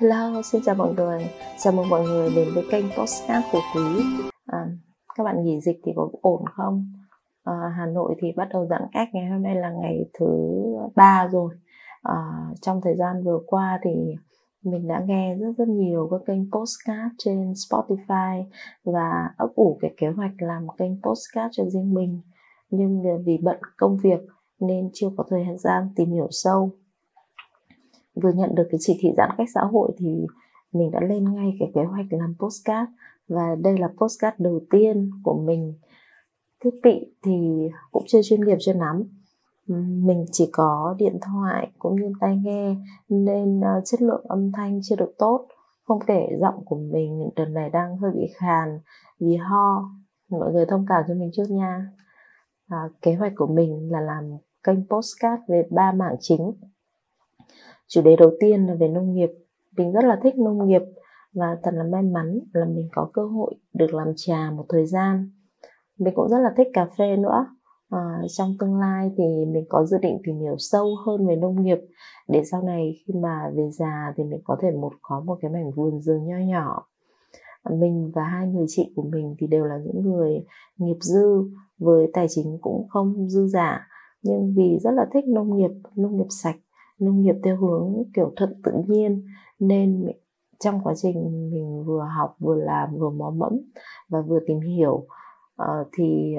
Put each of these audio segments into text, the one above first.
Hello, xin chào mọi người. Chào mừng mọi người đến với kênh Postcard của Quý. À, các bạn nghỉ dịch thì có ổn không? À, Hà Nội thì bắt đầu giãn cách ngày hôm nay là ngày thứ ba rồi. À, trong thời gian vừa qua thì mình đã nghe rất rất nhiều các kênh postcard trên Spotify và ấp ủ cái kế hoạch làm kênh postcard cho riêng mình nhưng vì bận công việc nên chưa có thời gian tìm hiểu sâu vừa nhận được cái chỉ thị giãn cách xã hội thì mình đã lên ngay cái kế hoạch làm postcard. Và đây là postcard đầu tiên của mình. Thiết bị thì cũng chưa chuyên nghiệp cho lắm mình chỉ có điện thoại cũng như tai nghe nên ờ, chất lượng âm thanh chưa được tốt. Không kể giọng của mình đợt này đang hơi bị khàn vì ho. Mọi người thông cảm cho mình trước nha. À, kế hoạch của mình là làm kênh postcard về ba mảng chính chủ đề đầu tiên là về nông nghiệp. Mình rất là thích nông nghiệp và thật là may mắn là mình có cơ hội được làm trà một thời gian. Mình cũng rất là thích cà phê nữa. À, trong tương lai thì mình có dự định tìm hiểu sâu hơn về nông nghiệp. Để sau này khi mà về già thì mình có thể một có một cái mảnh vườn rừng nho nhỏ. Mình và hai người chị của mình thì đều là những người nghiệp dư với tài chính cũng không dư giả nhưng vì rất là thích nông nghiệp nông nghiệp sạch nông nghiệp theo hướng kiểu thuận tự nhiên. Nên trong quá trình mình vừa học vừa làm vừa mò mẫm và vừa tìm hiểu uh, thì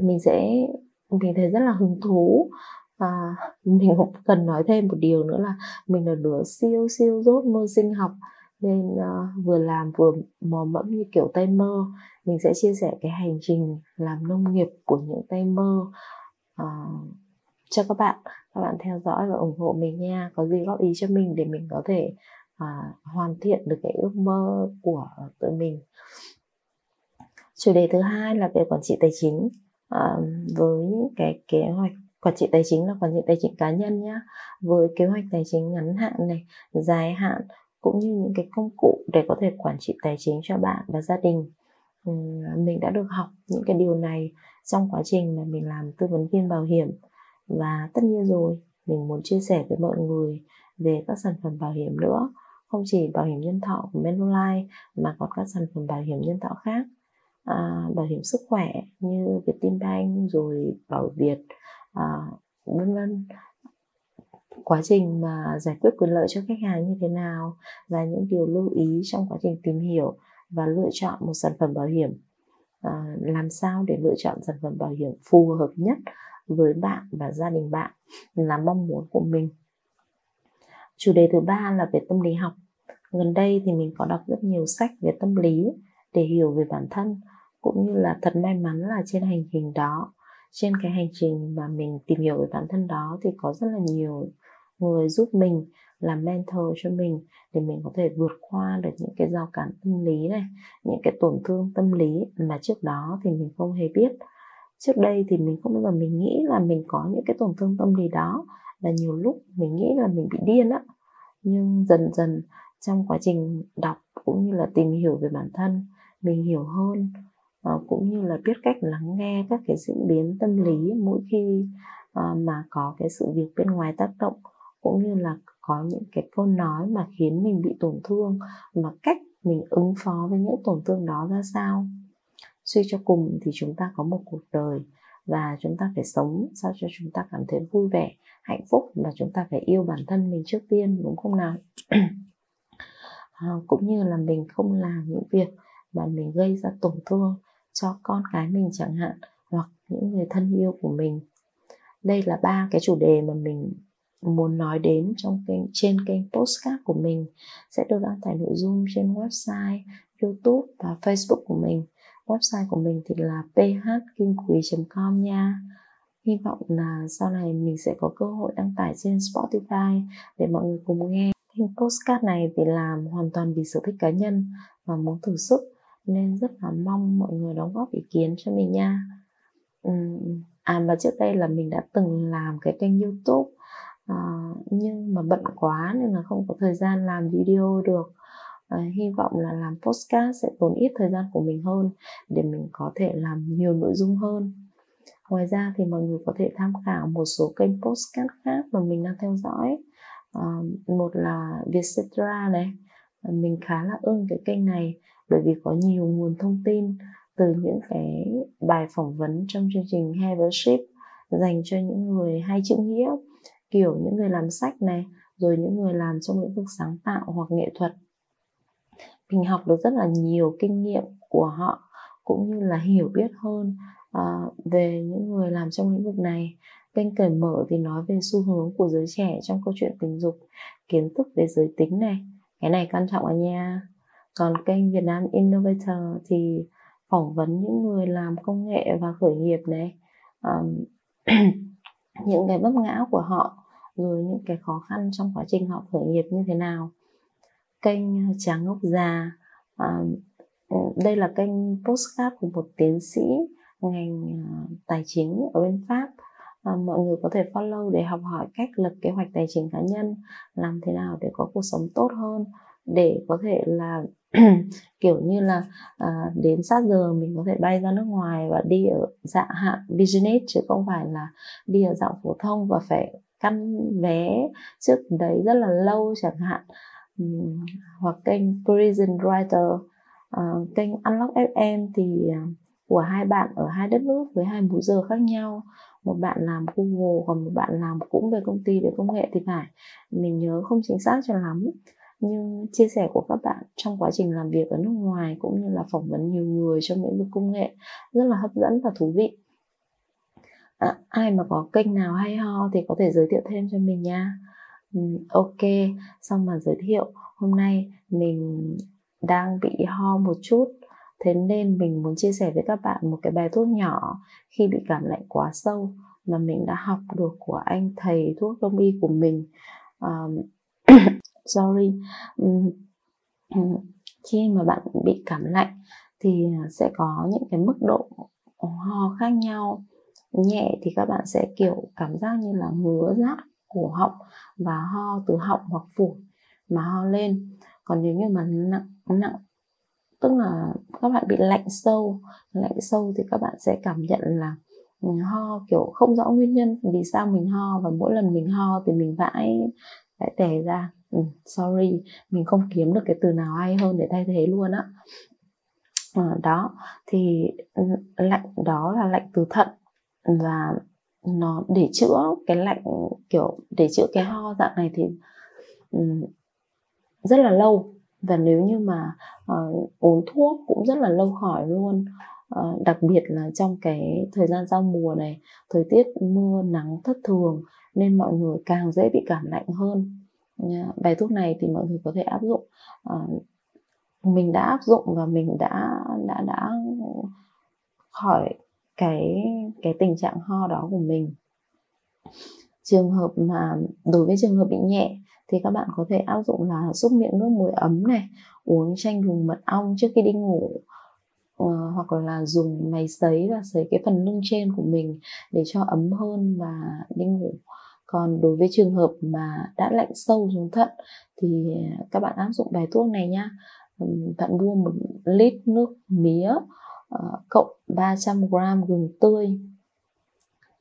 mình sẽ mình thấy rất là hứng thú. Và mình cũng cần nói thêm một điều nữa là mình là đứa siêu siêu dốt môn sinh học. Nên uh, vừa làm vừa mò mẫm như kiểu tay mơ mình sẽ chia sẻ cái hành trình làm nông nghiệp của những tay mơ. Uh, cho các bạn các bạn theo dõi và ủng hộ mình nha. Có gì góp ý cho mình để mình có thể à, hoàn thiện được cái ước mơ của tụi mình. Chủ đề thứ hai là về quản trị tài chính. À, với cái kế hoạch quản trị tài chính là quản trị tài chính cá nhân nhá. Với kế hoạch tài chính ngắn hạn này dài hạn cũng như những cái công cụ để có thể quản trị tài chính cho bạn và gia đình. Mình đã được học những cái điều này trong quá trình mà mình làm tư vấn viên bảo hiểm và tất nhiên rồi mình muốn chia sẻ với mọi người về các sản phẩm bảo hiểm nữa. Không chỉ bảo hiểm nhân thọ của Manulife mà còn các sản phẩm bảo hiểm nhân thọ khác. À, bảo hiểm sức khỏe như Vietinbank rồi Bảo Việt à, vân vân. Quá trình mà giải quyết quyền lợi cho khách hàng như thế nào và những điều lưu ý trong quá trình tìm hiểu và lựa chọn một sản phẩm bảo hiểm. À, làm sao để lựa chọn sản phẩm bảo hiểm phù hợp nhất? Với bạn và gia đình bạn là mong muốn của mình. Chủ đề thứ ba là về tâm lý học. Gần đây thì mình có đọc rất nhiều sách về tâm lý để hiểu về bản thân, cũng như là thật may mắn là trên hành trình đó, trên cái hành trình mà mình tìm hiểu về bản thân đó thì có rất là nhiều người giúp mình làm mentor cho mình để mình có thể vượt qua được những cái rào cản tâm lý này, những cái tổn thương tâm lý mà trước đó thì mình không hề biết trước đây thì mình không bao giờ mình nghĩ là mình có những cái tổn thương tâm lý đó, là nhiều lúc mình nghĩ là mình bị điên á. Nhưng dần dần trong quá trình đọc cũng như là tìm hiểu về bản thân, mình hiểu hơn và cũng như là biết cách lắng nghe các cái diễn biến tâm lý mỗi khi ờ, mà có cái sự việc bên ngoài tác động, cũng như là có những cái câu nói mà khiến mình bị tổn thương, mà cách mình ứng phó với những tổn thương đó ra sao suy cho cùng thì chúng ta có một cuộc đời và chúng ta phải sống sao cho chúng ta cảm thấy vui vẻ hạnh phúc và chúng ta phải yêu bản thân mình trước tiên đúng không nào? À, cũng như là mình không làm những việc mà mình gây ra tổn thương cho con cái mình chẳng hạn hoặc những người thân yêu của mình. Đây là ba cái chủ đề mà mình muốn nói đến trong kênh trên kênh postcard của mình. Sẽ được đăng tải nội dung trên website, YouTube và Facebook của mình. Website của mình thì là phkimquỳ.com nha. Hy vọng là sau này mình sẽ có cơ hội đăng tải trên Spotify để mọi người cùng nghe. Kênh postcard này thì làm hoàn toàn vì sở thích cá nhân và muốn thử sức nên rất là mong mọi người đóng góp ý kiến cho mình nha. À mà trước đây là mình đã từng làm cái kênh YouTube à, nhưng mà bận quá nên là không có thời gian làm video được à, hy vọng là làm postcard sẽ tốn ít thời gian của mình hơn để mình có thể làm nhiều nội dung hơn. Ngoài ra thì mọi người có thể tham khảo một số kênh postcard khác mà mình đang theo dõi. À, một là Vietcetera này. Mình khá là ưng cái kênh này bởi vì có nhiều nguồn thông tin từ những cái bài phỏng vấn trong chương trình Havership dành cho những người hay chữ nghĩa kiểu những người làm sách này rồi những người làm trong lĩnh vực sáng tạo hoặc nghệ thuật mình học được rất là nhiều kinh nghiệm của họ cũng như là hiểu biết hơn uh, về những người làm trong lĩnh vực này. Kênh cởi mở thì nói về xu hướng của giới trẻ trong câu chuyện tình dục kiến thức về giới tính này. Cái này quan trọng à nha. Còn kênh Việt Nam Innovator thì phỏng vấn những người làm công nghệ và khởi nghiệp này. Um, những cái vấp ngã của họ rồi những cái khó khăn trong quá trình họ khởi nghiệp như thế nào kênh ờ, tráng ngốc già. À, đây là kênh postcard của một tiến sĩ ngành ờ, tài chính ở bên Pháp. À, mọi người có thể follow để học hỏi cách lập kế hoạch tài chính cá nhân làm thế nào để có cuộc sống tốt hơn để có thể là kiểu như là à, đến sát giờ mình có thể bay ra nước ngoài và đi ở dạng hạn business chứ không phải là đi ở dạng phổ thông và phải căn vé trước đấy rất là lâu chẳng hạn. Ừ, hoặc kênh Prison Writer. Uh, kênh Unlock FM thì uh, của hai bạn ở hai đất nước với hai múi giờ khác nhau. Một bạn làm Google còn một bạn làm cũng về công ty về công nghệ thì phải. Mình nhớ không chính xác cho lắm nhưng chia sẻ của các bạn trong quá trình làm việc ở nước ngoài cũng như là phỏng vấn nhiều người trong lĩnh vực công nghệ rất là hấp dẫn và thú vị. À, ai mà có kênh nào hay ho thì có thể giới thiệu thêm cho mình nha. Ừ, ok. Xong mà giới thiệu hôm nay mình đang bị ho một chút. Thế nên mình muốn chia sẻ với các bạn một cái bài thuốc nhỏ khi bị cảm lạnh quá sâu mà mình đã học được của anh thầy thuốc đông y của mình. Um, sorry. Um, khi mà bạn bị cảm lạnh thì sẽ có những cái mức độ ho khác nhau. Nhẹ thì các bạn sẽ kiểu cảm giác như là ngứa rát cổ họng và ho từ họng hoặc phổi mà ho lên còn nếu như mà nặng nặng tức là các bạn bị lạnh sâu lạnh sâu thì các bạn sẽ cảm nhận là ừ, ho kiểu không rõ nguyên nhân vì sao mình ho và mỗi lần mình ho thì mình vãi vãi tè ra ừ, sorry mình không kiếm được cái từ nào hay hơn để thay thế luôn á đó. đó thì ừ, lạnh đó là lạnh từ thận và nó để chữa cái lạnh kiểu để chữa cái ho dạng này thì um, rất là lâu. Và nếu như mà uh, uống thuốc cũng rất là lâu khỏi luôn. Uh, đặc biệt là trong cái thời gian giao mùa này thời tiết mưa nắng thất thường nên mọi người càng dễ bị cảm lạnh hơn. Yeah. bài thuốc này thì mọi người có thể áp dụng. Uh, mình đã áp dụng và mình đã đã đã khỏi cái cái tình trạng ho đó của mình. Trường hợp mà đối với trường hợp bị nhẹ thì các bạn có thể áp dụng là xúc miệng nước muối ấm này uống chanh gừng mật ong trước khi đi ngủ uh, hoặc là dùng máy sấy và sấy cái phần lưng trên của mình để cho ấm hơn và đi ngủ. Còn đối với trường hợp mà đã lạnh sâu xuống thận thì các bạn áp dụng bài thuốc này nhá. Bạn mua một lít nước mía uh, cộng 300 g gừng tươi.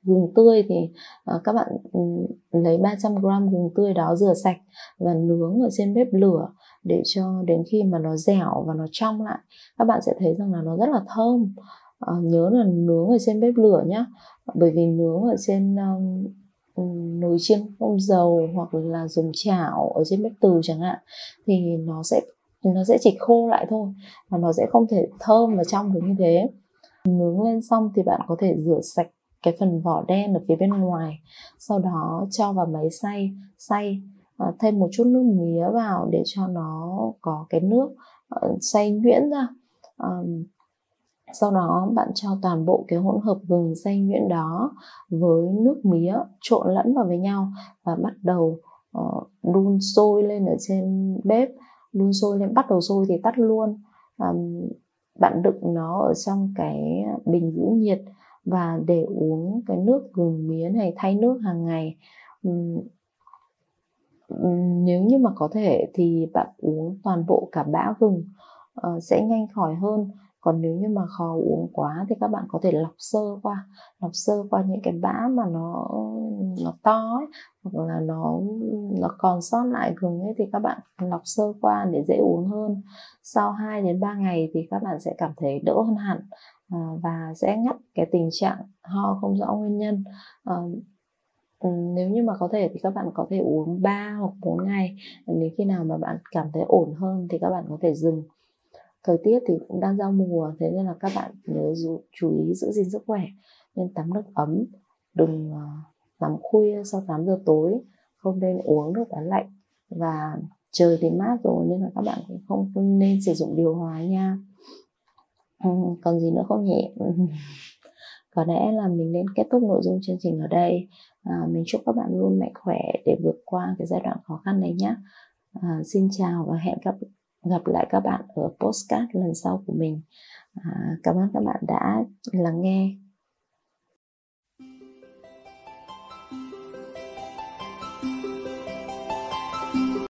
Gừng tươi thì uh, các bạn um, lấy 300 g gừng tươi đó rửa sạch và nướng ở trên bếp lửa để cho đến khi mà nó dẻo và nó trong lại các bạn sẽ thấy rằng là nó rất là thơm. Uh, nhớ là nướng ở trên bếp lửa nhé bởi vì nướng ở trên um, nồi chiên không dầu hoặc là dùng chảo ở trên bếp từ chẳng hạn thì nó sẽ nó sẽ chỉ khô lại thôi và nó sẽ không thể thơm và trong được như thế. Nướng lên xong thì bạn có thể rửa sạch cái phần vỏ đen ở phía bên ngoài sau đó cho vào máy xay xay à, thêm một chút nước mía vào để cho nó có cái nước uh, xay nhuyễn ra. Sau đó bạn cho toàn bộ cái hỗn hợp gừng xay nhuyễn đó với nước mía trộn lẫn vào với nhau và bắt đầu uh, đun sôi lên ở trên bếp đun sôi lên bắt đầu sôi thì tắt luôn. Um, bạn đựng nó ở trong cái bình giữ nhiệt và để uống cái nước gừng mía này thay nước hàng ngày. Um, nếu như mà có thể thì bạn uống toàn bộ cả bã gừng uh, sẽ nhanh khỏi hơn còn nếu như mà khó uống quá thì các bạn có thể lọc sơ qua, lọc sơ qua những cái bã mà nó nó to ấy, hoặc là nó nó còn sót lại gừng ấy thì các bạn lọc sơ qua để dễ uống hơn. Sau 2 đến 3 ngày thì các bạn sẽ cảm thấy đỡ hơn hẳn à, và sẽ ngắt cái tình trạng ho không rõ nguyên nhân. Ờ, ừ, nếu như mà có thể thì các bạn có thể uống 3 hoặc 4 ngày nếu khi nào mà bạn cảm thấy ổn hơn thì các bạn có thể dừng thời tiết thì cũng đang giao mùa thế nên là các bạn nhớ chú ý giữ gìn sức khỏe nên tắm nước ấm đừng ờ, nằm tắm khuya sau 8 giờ tối không nên uống nước đá lạnh và trời thì mát rồi nên là các bạn cũng không, không nên sử dụng điều hòa nha. Ừ, còn gì nữa không nhỉ? Có lẽ là mình nên kết thúc nội dung chương trình ở đây. À, mình chúc các bạn luôn mạnh khỏe để vượt qua cái giai đoạn khó khăn này nhé à, xin chào và hẹn gặp gặp lại các bạn ở postcard lần sau của mình. À, cảm ơn các bạn đã lắng nghe.